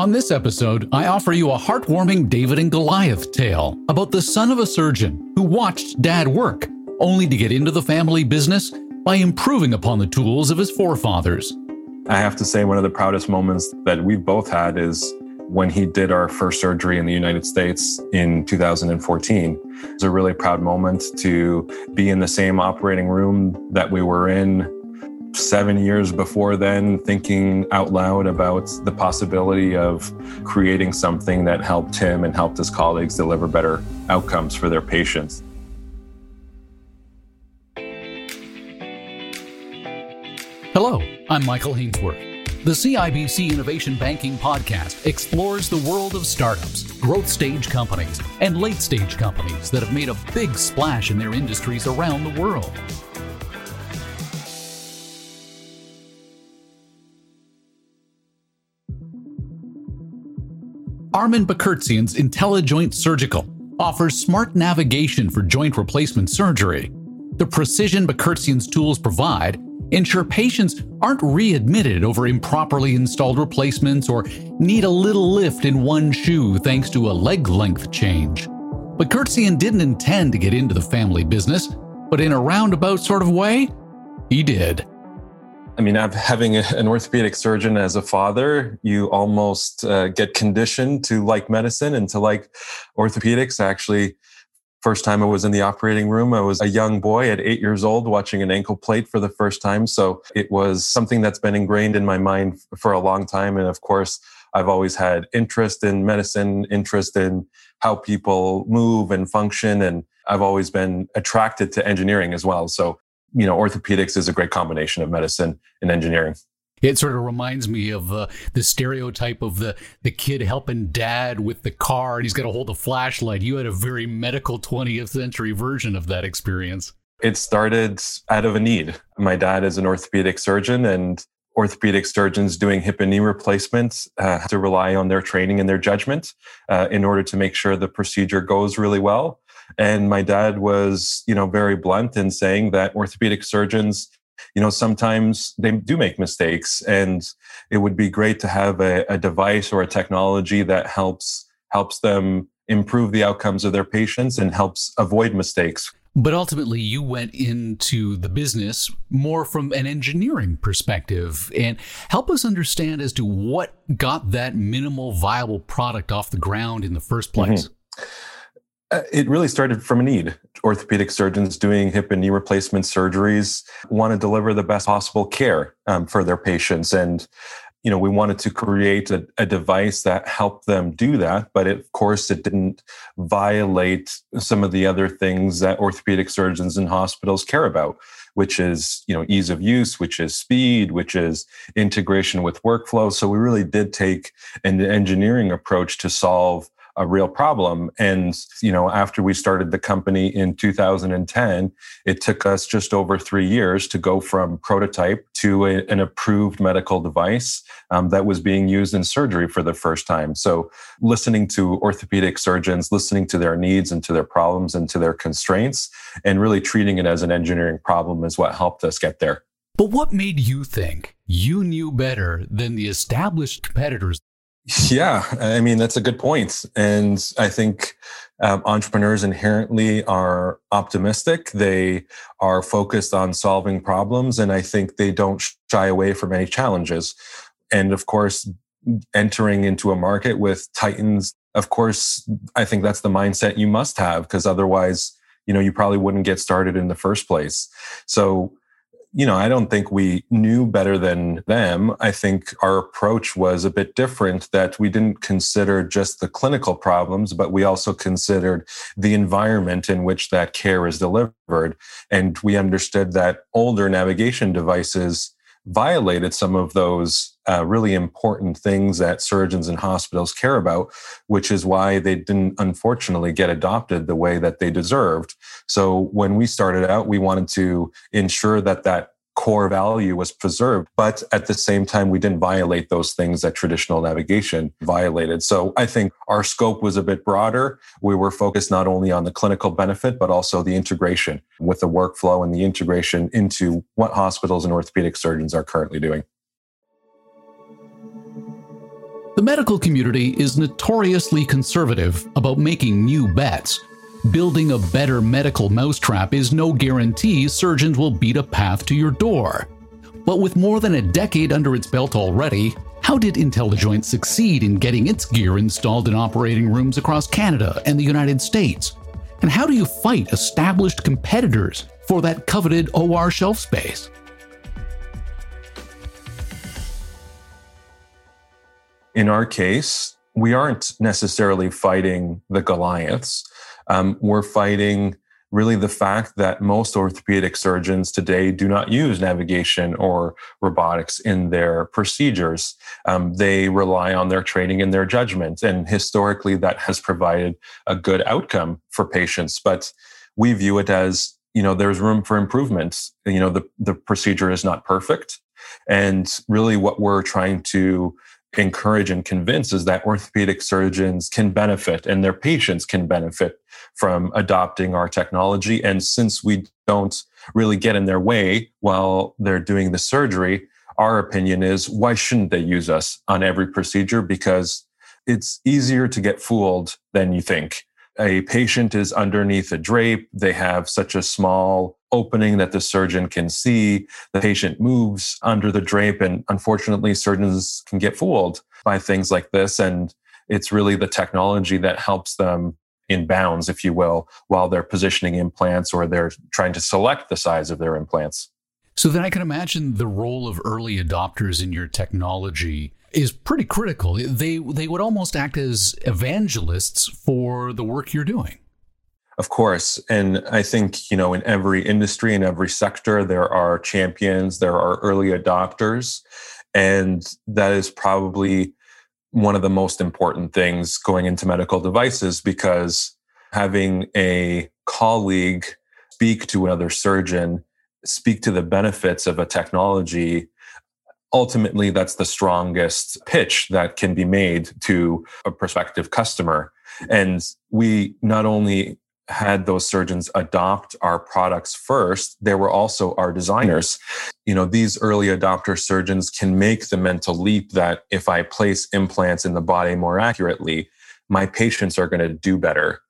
On this episode, I offer you a heartwarming David and Goliath tale about the son of a surgeon who watched dad work, only to get into the family business by improving upon the tools of his forefathers. I have to say, one of the proudest moments that we've both had is when he did our first surgery in the United States in 2014. It's a really proud moment to be in the same operating room that we were in seven years before then, thinking out loud about the possibility of creating something that helped him and helped his colleagues deliver better outcomes for their patients. Hello, I'm Michael Hainsworth. The CIBC Innovation Banking Podcast explores the world of startups, growth stage companies, and late stage companies that have made a big splash in their industries around the world. Armen Bakirtzian's Intellijoint Surgical offers smart navigation for joint replacement surgery. The precision Bakirtzian's tools provide ensure patients aren't readmitted over improperly installed replacements or need a little lift in one shoe thanks to a leg length change. Bakirtzian didn't intend to get into the family business, but in a roundabout sort of way, he did. I mean, having an orthopedic surgeon as a father, you almost uh, get conditioned to like medicine and to like orthopedics. Actually, first time I was in the operating room, I was a young boy at eight years old watching an ankle plate for the first time. So it was something that's been ingrained in my mind for a long time. And of course, I've always had interest in medicine, interest in how people move and function. And I've always been attracted to engineering as well. So you know, orthopedics is a great combination of medicine and engineering. It sort of reminds me of uh, the stereotype of the the kid helping dad with the car, and he's got to hold a flashlight. You had a very medical 20th century version of that experience. It started out of a need. My dad is an orthopedic surgeon, and orthopedic surgeons doing hip and knee replacements uh, have to rely on their training and their judgment uh, in order to make sure the procedure goes really well. And my dad was, you know, very blunt in saying that orthopedic surgeons, you know, sometimes they do make mistakes and it would be great to have a, a device or a technology that helps helps them improve the outcomes of their patients and helps avoid mistakes. But ultimately, you went into the business more from an engineering perspective and help us understand as to what got that minimal viable product off the ground in the first place. Mm-hmm. Uh, it really started from a need. Orthopedic surgeons doing hip and knee replacement surgeries want to deliver the best possible care um, for their patients. And, you know, we wanted to create a, a device that helped them do that. But it, of course, it didn't violate some of the other things that orthopedic surgeons and hospitals care about which is you know ease of use which is speed which is integration with workflow so we really did take an engineering approach to solve a real problem. And, you know, after we started the company in 2010, it took us just over three years to go from prototype to a, an approved medical device um, that was being used in surgery for the first time. So, listening to orthopedic surgeons, listening to their needs and to their problems and to their constraints, and really treating it as an engineering problem is what helped us get there. But what made you think you knew better than the established competitors yeah, I mean, that's a good. And I think um, entrepreneurs inherently are optimistic. They are focused on solving problems. And I think they don't shy away from any challenges. And of course, entering into a market with titans, of course, I think that's the mindset you must have because otherwise, you know, you probably wouldn't get started in the first place. So you know, I don't think we knew better than them. I think our approach was a bit different that we didn't consider just the clinical problems, but we also considered the environment in which that care is delivered. And we understood that older navigation devices violated some of those uh, really important things that surgeons and hospitals care about, which is why they didn't unfortunately get adopted the way that they deserved. So when we started out, we wanted to ensure that that core value was preserved. But at the same time, we didn't violate those things that traditional navigation violated. So I think our scope was a bit broader. We were focused not only on the clinical benefit, but also the integration with the workflow and the integration into what hospitals and orthopedic surgeons are currently doing. The medical community is notoriously conservative about making new bets. Building a better medical mousetrap is no guarantee surgeons will beat a path to your door. But with more than a decade under its belt already, how did Intellijoint succeed in getting its gear installed in operating rooms across Canada and the United States? And how do you fight established competitors for that coveted OR shelf space? In our case, we aren't necessarily fighting the Goliaths. Um, we're fighting really the fact that most orthopedic surgeons today do not use navigation or robotics in their procedures. Um, they rely on their training and their judgment. And historically, that has provided a good outcome for patients. But we view it as, you know, there's room for improvement. You know, the, the procedure is not perfect. And really, what we're trying to encourage and convince is that orthopedic surgeons can benefit and their patients can benefit from adopting our technology. And since we don't really get in their way while they're doing the surgery, our opinion is why shouldn't they use us on every procedure? Because it's easier to get fooled than you think. A patient is underneath a drape. They have such a small opening that the surgeon can see. The patient moves under the drape. And unfortunately, surgeons can get fooled by things like this. And it's really the technology that helps them in bounds, if you will, while they're positioning implants or they're trying to select the size of their implants. So then I can imagine the role of early adopters in your technology is pretty critical. They they would almost act as evangelists for the work you're doing. Of course. And I think, you know, in every industry, in every sector, there are champions, there are early adopters. And that is probably one of the most important things going into medical devices because having a colleague speak to another surgeon, speak to the benefits of a technology ultimately that's the strongest pitch that can be made to a prospective customer and we not only had those surgeons adopt our products first, they were also our designers. You know, these early adopter surgeons can make the mental leap that if I place implants in the body more accurately, my patients are going to do better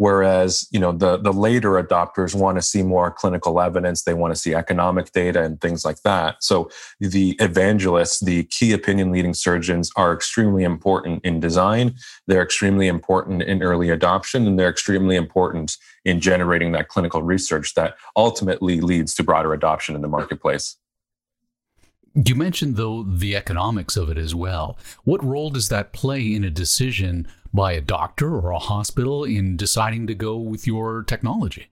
whereas you know the the later adopters want to see more clinical evidence. They want to see economic data and things like that. So the evangelists the key opinion leading surgeons are extremely important in design. They're extremely important in early adoption and they're extremely important in generating that clinical research that ultimately leads to broader adoption in the marketplace you mentioned though the economics of it as well what role does that play in a decision by a doctor or a hospital in deciding to go with your technology?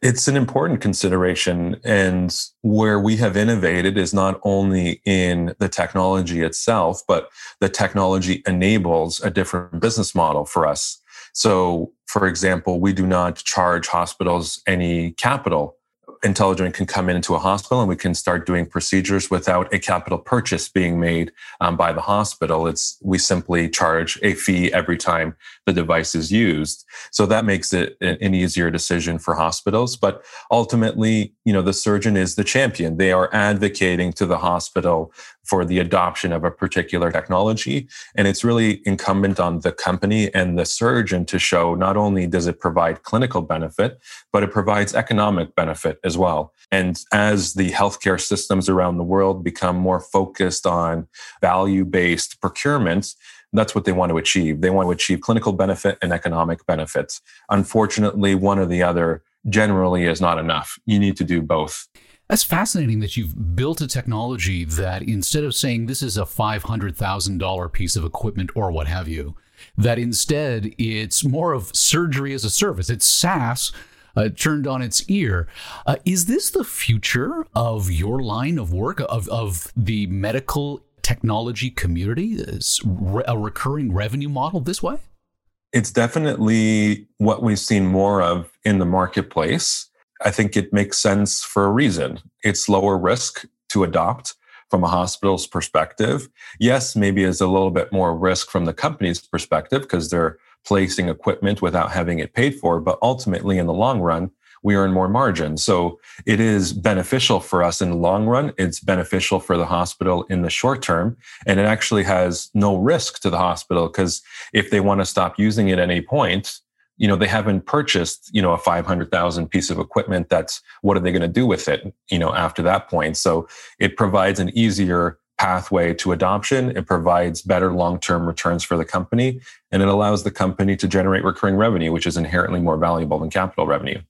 It's an important consideration. And where we have innovated is not only in the technology itself, but the technology enables a different business model for us. So, for example, we do not charge hospitals any capital Intellijoint can come into a hospital and we can start doing procedures without a capital purchase being made um, by the hospital. It's we simply charge a fee every time the device is used. So that makes it an easier decision for hospitals. But ultimately, you know, the surgeon is the champion. They are advocating to the hospital for the adoption of a particular technology. And it's really incumbent on the company and the surgeon to show not only does it provide clinical benefit, but it provides economic benefit as well. And as the healthcare systems around the world become more focused on value based procurements, that's what they want to achieve. They want to achieve clinical benefit and economic benefits. Unfortunately, one or the other generally is not enough. You need to do both. That's fascinating that you've built a technology that instead of saying this is a $500,000 piece of equipment or what have you, that instead it's more of surgery as a service. It's SaaS uh, turned on its ear. Uh, is this the future of your line of work, of, of the medical technology community? Is a recurring revenue model this way? It's definitely what we've seen more of in the marketplace. I think it makes sense for a reason. It's lower risk to adopt from a hospital's perspective. Yes, maybe is a little bit more risk from the company's perspective because they're placing equipment without having it paid for. But ultimately, in the long run, we earn more margin. So it is beneficial for us in the long run. It's beneficial for the hospital in the short term. And it actually has no risk to the hospital because if they want to stop using it at any point, you know, they haven't purchased, you know, a 500,000 piece of equipment. That's what are they going to do with it, you know, after that point? So it provides an easier pathway to adoption. It provides better long term returns for the company, and it allows the company to generate recurring revenue, which is inherently more valuable than capital revenue.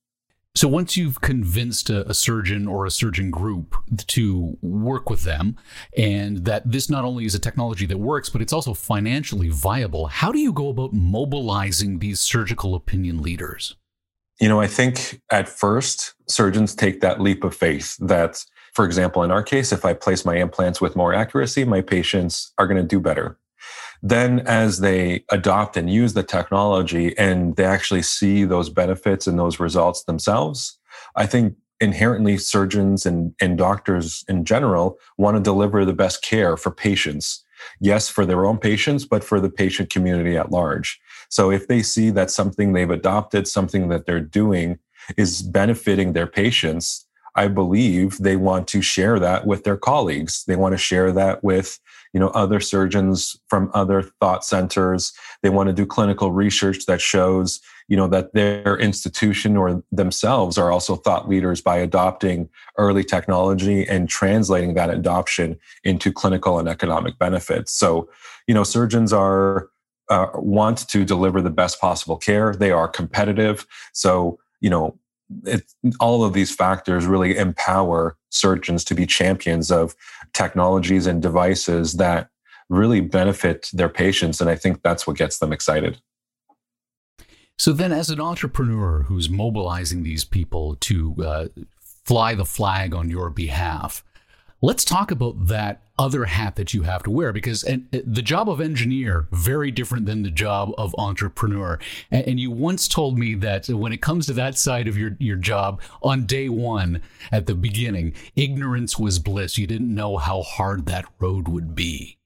So once you've convinced a, a, surgeon or a surgeon group to work with them and that this not only is a technology that works, but it's also financially viable, how do you go about mobilizing these surgical opinion leaders? You know, I think at first surgeons take that leap of faith that for example, in our case, if I place my implants with more accuracy, my patients are going to do better. Then, as they adopt and use the technology and they actually see those benefits and those results themselves, I think inherently surgeons and, and doctors in general want to deliver the best care for patients. Yes, for their own patients, but for the patient community at large. So if they see that something they've adopted, something that they're doing is benefiting their patients, I believe they want to share that with their colleagues. They want to share that with, you know, other surgeons from other thought centers. They want to do clinical research that shows, you know, that their institution or themselves are also thought leaders by adopting early technology and translating that adoption into clinical and economic benefits. So, you know, surgeons are uh, want to deliver the best possible care. They are competitive. So, you know, it, all of these factors really empower surgeons to be champions of technologies and devices that really benefit their patients. And I think that's what gets them excited. So, then as an entrepreneur who's mobilizing these people to uh, fly the flag on your behalf, Let's talk about that other hat that you have to wear because and uh, the job of engineer very different than the job of entrepreneur. And, and you once told me that when it comes to that side of your your job on day 1 at the beginning, ignorance was bliss. You didn't know how hard that road would be.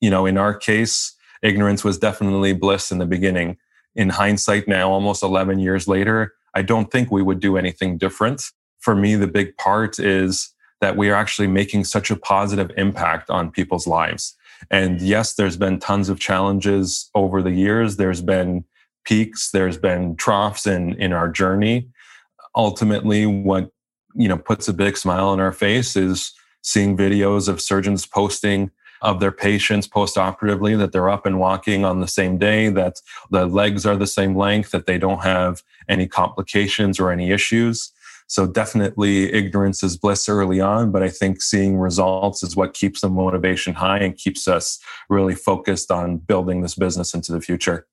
You know, in our case, ignorance was definitely bliss in the beginning. In hindsight now almost 11 years later, I don't think we would do anything different. For me the big part is that we are actually making such a positive impact on people's lives. And yes, there's been tons of challenges over the years. There's been peaks, there's been troughs in, in our journey. Ultimately, what you know puts a big smile on our face is seeing videos of surgeons posting of their patients post-operatively that they're up and walking on the same day, that the legs are the same length, that they don't have any complications or any issues. So definitely ignorance is bliss early on, but I think seeing results is what keeps the motivation high and keeps us really focused on building this business into the future.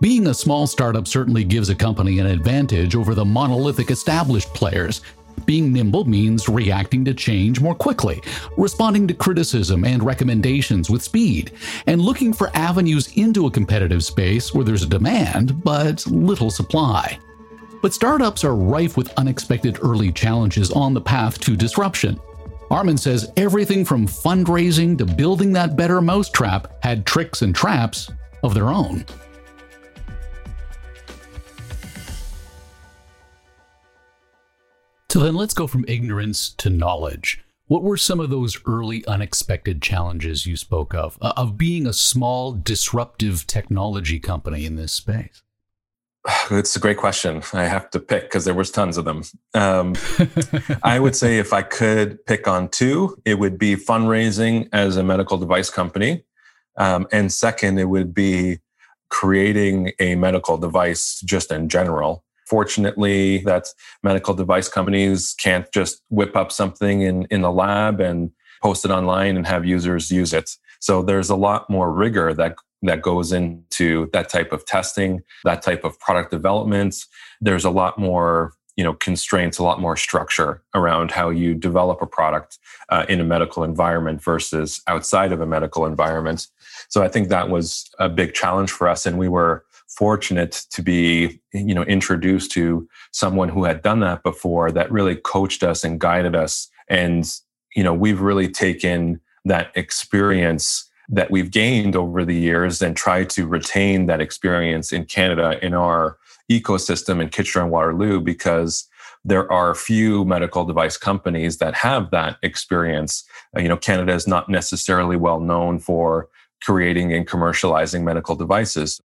Being a small startup certainly gives a company an advantage over the monolithic established players being nimble means reacting to change more quickly, responding to criticism and recommendations with speed, and looking for avenues into a competitive space where there's a demand but little supply. But startups are rife with unexpected early challenges on the path to disruption. Armen says everything from fundraising to building that better mousetrap had tricks and traps of their own. So then let's go from ignorance to knowledge. What were some of those early unexpected challenges you spoke of, uh, of being a small disruptive technology company in this space? It's a great question. I have to pick because there was tons of them. Um, I would say if I could pick on two, it would be fundraising as a medical device company, um, and second, it would be creating a medical device just in general fortunately that medical device companies can't just whip up something in, in the lab and post it online and have users use it. So there's a lot more rigor that that goes into that type of testing, that type of product development. There's a lot more you know constraints a lot more structure around how you develop a product uh, in a medical environment versus outside of a medical environment so i think that was a big challenge for us and we were fortunate to be you know introduced to someone who had done that before that really coached us and guided us and you know we've really taken that experience that we've gained over the years and try to retain that experience in Canada in our ecosystem in Kitchener and Waterloo because there are few medical device companies that have that experience. Uh, you know, Canada is not necessarily well known for creating and commercializing medical devices.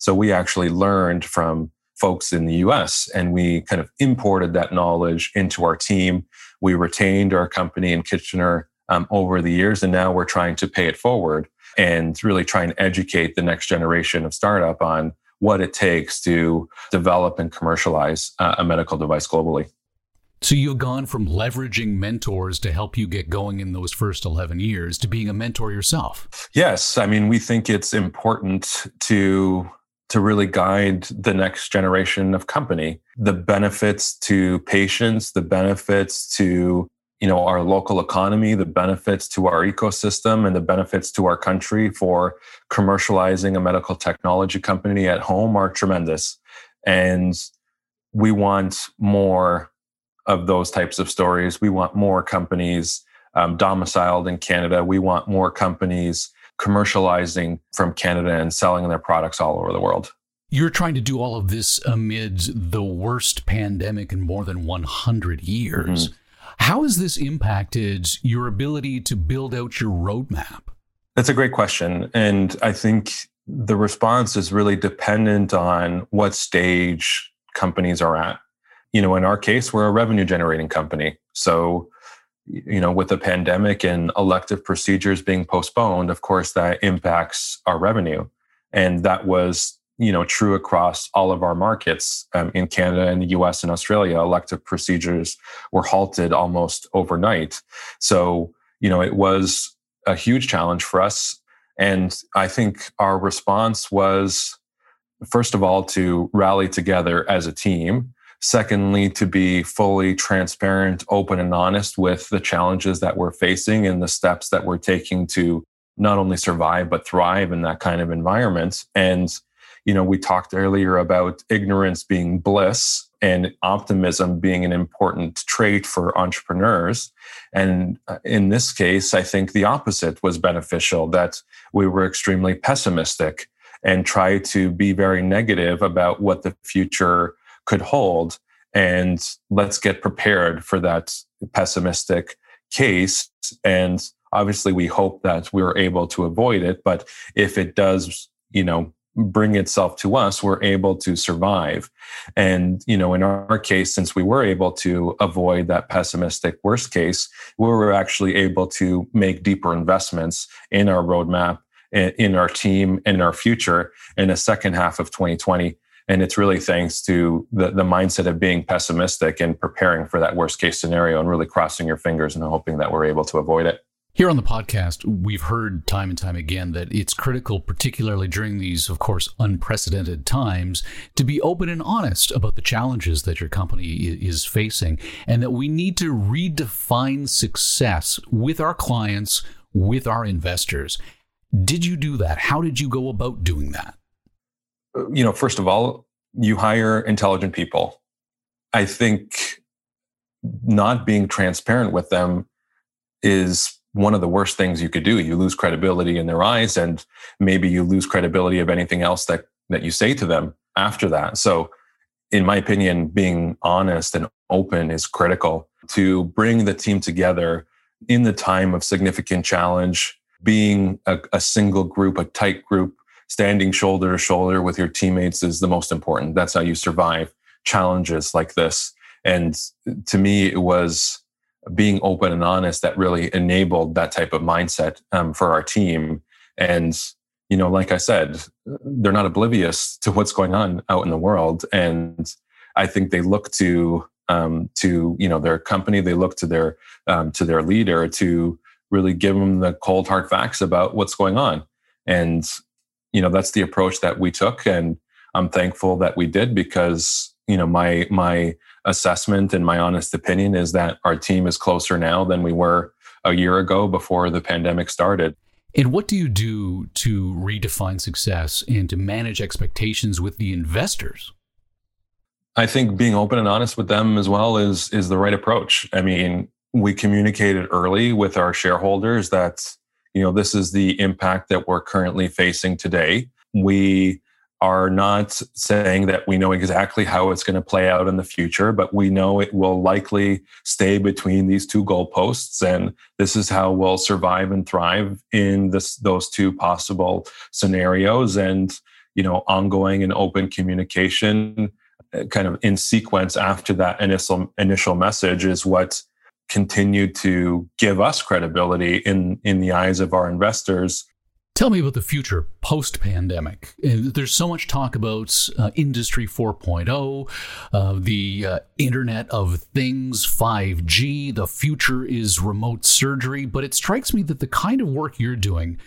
So we actually learned from folks in the US and we kind of imported that knowledge into our team. We retained our company in Kitchener um, over the years, and now we're trying to pay it forward and really try and educate the next generation of startup on what it takes to develop and commercialize uh, a medical device globally. So you've gone from leveraging mentors to help you get going in those first 11 years to being a mentor yourself. Yes, I mean we think it's important to to really guide the next generation of company. The benefits to patients, the benefits to you know our local economy the benefits to our ecosystem and the benefits to our country for commercializing a medical technology company at home are tremendous. And we want more of those types of stories. We want more companies um, domiciled in canada. We want more companies commercializing from canada and selling their products all over the world you're trying to do all of this amid the worst pandemic in more than 100 years. Mm-hmm. How has this impacted your ability to build out your roadmap? That's a great question. And I think the response is really dependent on what stage companies are at. You know, in our case, we're a revenue generating company. So, you know, with the pandemic and elective procedures being postponed, of course, that impacts our revenue. And that was you know true across all of our markets um, in Canada and the U.S. and Australia. Elective procedures were halted almost overnight, so you know it was a huge challenge for us. And I think our response was, first of all, to rally together as a team. Secondly, to be fully transparent, open, and honest with the challenges that we're facing and the steps that we're taking to not only survive but thrive in that kind of environment. And you know, we talked earlier about ignorance being bliss and optimism being an important trait for entrepreneurs. And uh, in this case, I think the opposite was beneficial that we were extremely pessimistic and tried to be very negative about what the future could hold. And let's get prepared for that pessimistic case. And obviously, we hope that we're able to avoid it. But if it does, you know, bring itself to us, we're able to survive. And, you know, in our case, since we were able to avoid that pessimistic worst case, we were actually able to make deeper investments in our roadmap, in our team, in our future in the second half of 2020. And it's really thanks to the, the mindset of being pessimistic and preparing for that worst case scenario and really crossing your fingers and hoping that we're able to avoid it. Here on the podcast, we've heard time and time again that it's critical, particularly during these, of course, unprecedented times, to be open and honest about the challenges that your company is facing, and that we need to redefine success with our clients, with our investors. Did you do that? How did you go about doing that? You know, first of all, you hire intelligent people. I think not being transparent with them is one of the worst things you could do. You lose credibility in their eyes, and maybe you lose credibility of anything else that that you say to them after that. So, in my opinion, being honest and open is critical to bring the team together in the time of significant challenge. Being a, a single group, a tight group, standing shoulder to shoulder with your teammates is the most important. That's how you survive challenges like this. And to me, it was being open and honest that really enabled that type of mindset um, for our team. And, you know, like I said, they're not oblivious to what's going on out in the world. And I think they look to, um, to, you know, their company, they look to their, um, to their leader to really give them the cold hard facts about what's going on. And, you know, that's the approach that we took. And I'm thankful that we did because, you know, my, my, assessment and my honest opinion is that our team is closer now than we were a year ago before the pandemic started. And what do you do to redefine success and to manage expectations with the investors? I think being open and honest with them as well is is the right approach. I mean, we communicated early with our shareholders that you know, this is the impact that we're currently facing today. We are not saying that we know exactly how it's going to play out in the future, but we know it will likely stay between these two goalposts. And this is how we'll survive and thrive in this, those two possible scenarios. And, you know, ongoing and open communication uh, kind of in sequence after that initial, initial message is what continued to give us credibility in, in the eyes of our investors Tell me about the future post pandemic. Uh, there's so much talk about uh, Industry 4.0, uh, the uh, Internet of Things, 5G. The future is remote surgery. But it strikes me that the kind of work you're doing,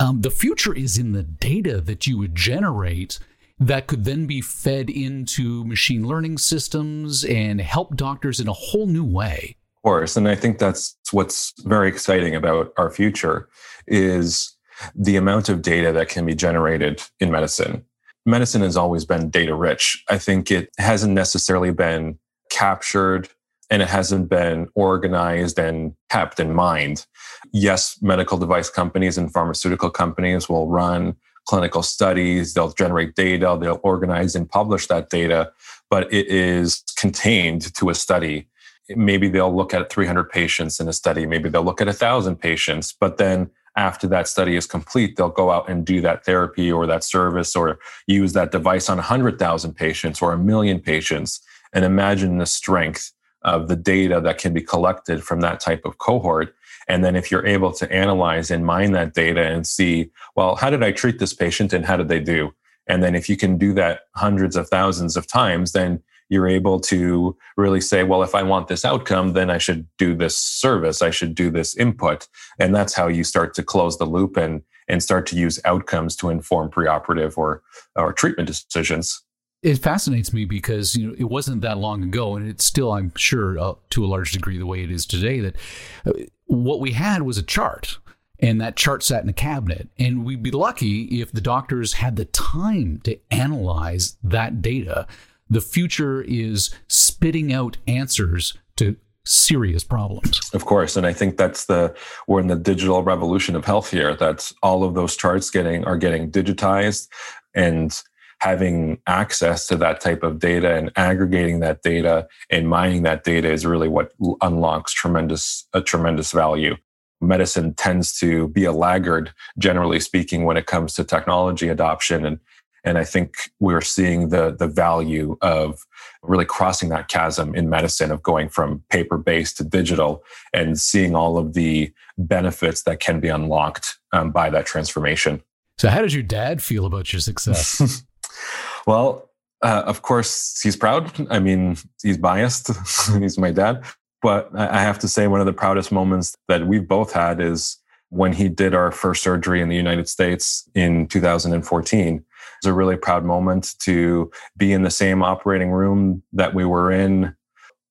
um, the future is in the data that you would generate that could then be fed into machine learning systems and help doctors in a whole new way. Course. And I think that's what's very exciting about our future is the amount of data that can be generated in medicine. Medicine has always been data rich. I think it hasn't necessarily been captured and it hasn't been organized and kept in mind. Yes, medical device companies and pharmaceutical companies will run clinical studies, they'll generate data, they'll organize and publish that data, but it is contained to a study. Maybe they'll look at 300 patients in a study, maybe they'll look at 1,000 patients, but then after that study is complete, they'll go out and do that therapy or that service or use that device on 100,000 patients or a million patients. And imagine the strength of the data that can be collected from that type of cohort. And then if you're able to analyze and mine that data and see, well, how did I treat this patient and how did they do? And then if you can do that hundreds of thousands of times, then you're able to really say, well, if I want this outcome, then I should do this service, I should do this input. And that's how you start to close the loop and, and start to use outcomes to inform preoperative or, or treatment decisions. It fascinates me because you know it wasn't that long ago, and it's still, I'm sure, uh, to a large degree, the way it is today. That uh, what we had was a chart, and that chart sat in a cabinet. And we'd be lucky if the doctors had the time to analyze that data the future is spitting out answers to serious problems. Of course, and I think that's the we're in the digital revolution of health here. That's all of those charts getting are getting digitized and having access to that type of data and aggregating that data and mining that data is really what unlocks tremendous a tremendous value. Medicine tends to be a laggard generally speaking when it comes to technology adoption and and I think we're seeing the, the value of really crossing that chasm in medicine of going from paper based to digital and seeing all of the benefits that can be unlocked um, by that transformation. So, how does your dad feel about your success? well, uh, of course, he's proud. I mean, he's biased. he's my dad. But I have to say, one of the proudest moments that we've both had is when he did our first surgery in the United States in 2014 was a really proud moment to be in the same operating room that we were in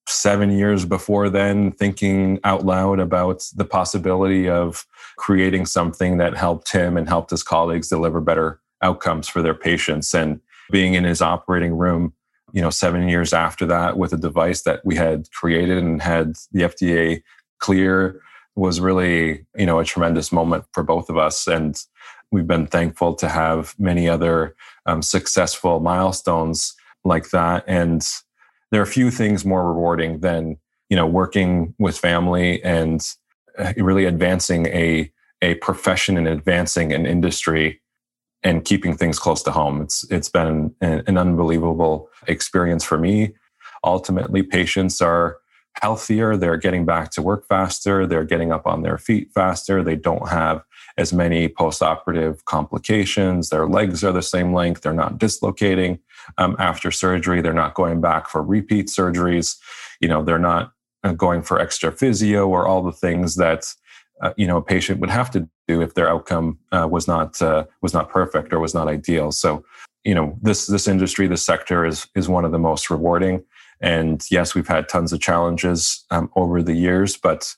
seven years before then, thinking out loud about the possibility of creating something that helped him and helped his colleagues deliver better outcomes for their patients. And being in his operating room, you know, seven years after that with a device that we had created and had the FDA clear was really, you know, a tremendous moment for both of us. And we've been thankful to have many other um, successful milestones like that. And there are few things more rewarding than you know working with family and uh, really advancing a a profession and advancing an industry and keeping things close to home. It's it's been an, an unbelievable experience for me. Ultimately, patients are healthier. They're getting back to work faster. They're getting up on their feet faster. They don't have as many postoperative complications. Their legs are the same length. They're not dislocating um, after surgery. They're not going back for repeat surgeries. You know, they're not uh, going for extra physio or all the things that uh, you know a patient would have to do if their outcome uh, was not uh, was not perfect or was not ideal. So, you know, this this industry, this sector is is one of the most rewarding. And yes, we've had tons of challenges um, over the years, but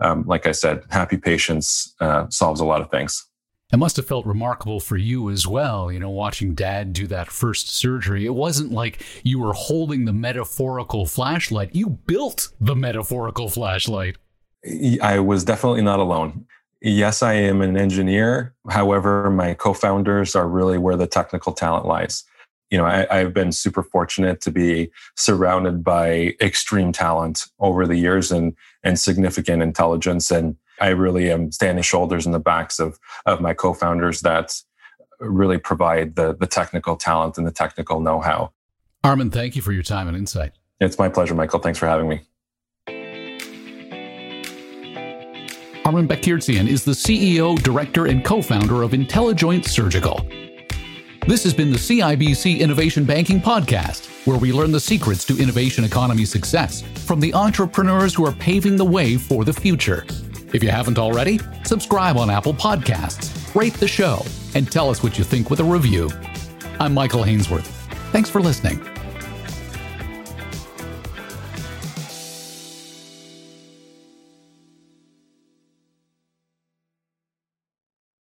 um, like I said, happy patients uh, solves a lot of things. It must have felt remarkable for you as well, you know, watching dad do that first surgery. It wasn't like you were holding the metaphorical flashlight, you built the metaphorical flashlight. I was definitely not alone. yes, I am an engineer. However, my co founders are really where the technical talent lies. You know, I, I've been super fortunate to be surrounded by extreme talent over the years and, and significant intelligence. And I really am standing shoulders in the backs of, of my co founders that really provide the, the technical talent and the technical know how. Armen, thank you for your time and insight. It's my pleasure, Michael. Thanks for having me. Armen Bakirtzian is the CEO, director, and co founder of Intellijoint Surgical. This has been the CIBC Innovation Banking Podcast, where we learn the secrets to innovation economy success from the entrepreneurs who are paving the way for the future. If you haven't already, subscribe on Apple Podcasts, rate the show, and tell us what you think with a review. I'm Michael Hainsworth. Thanks for listening.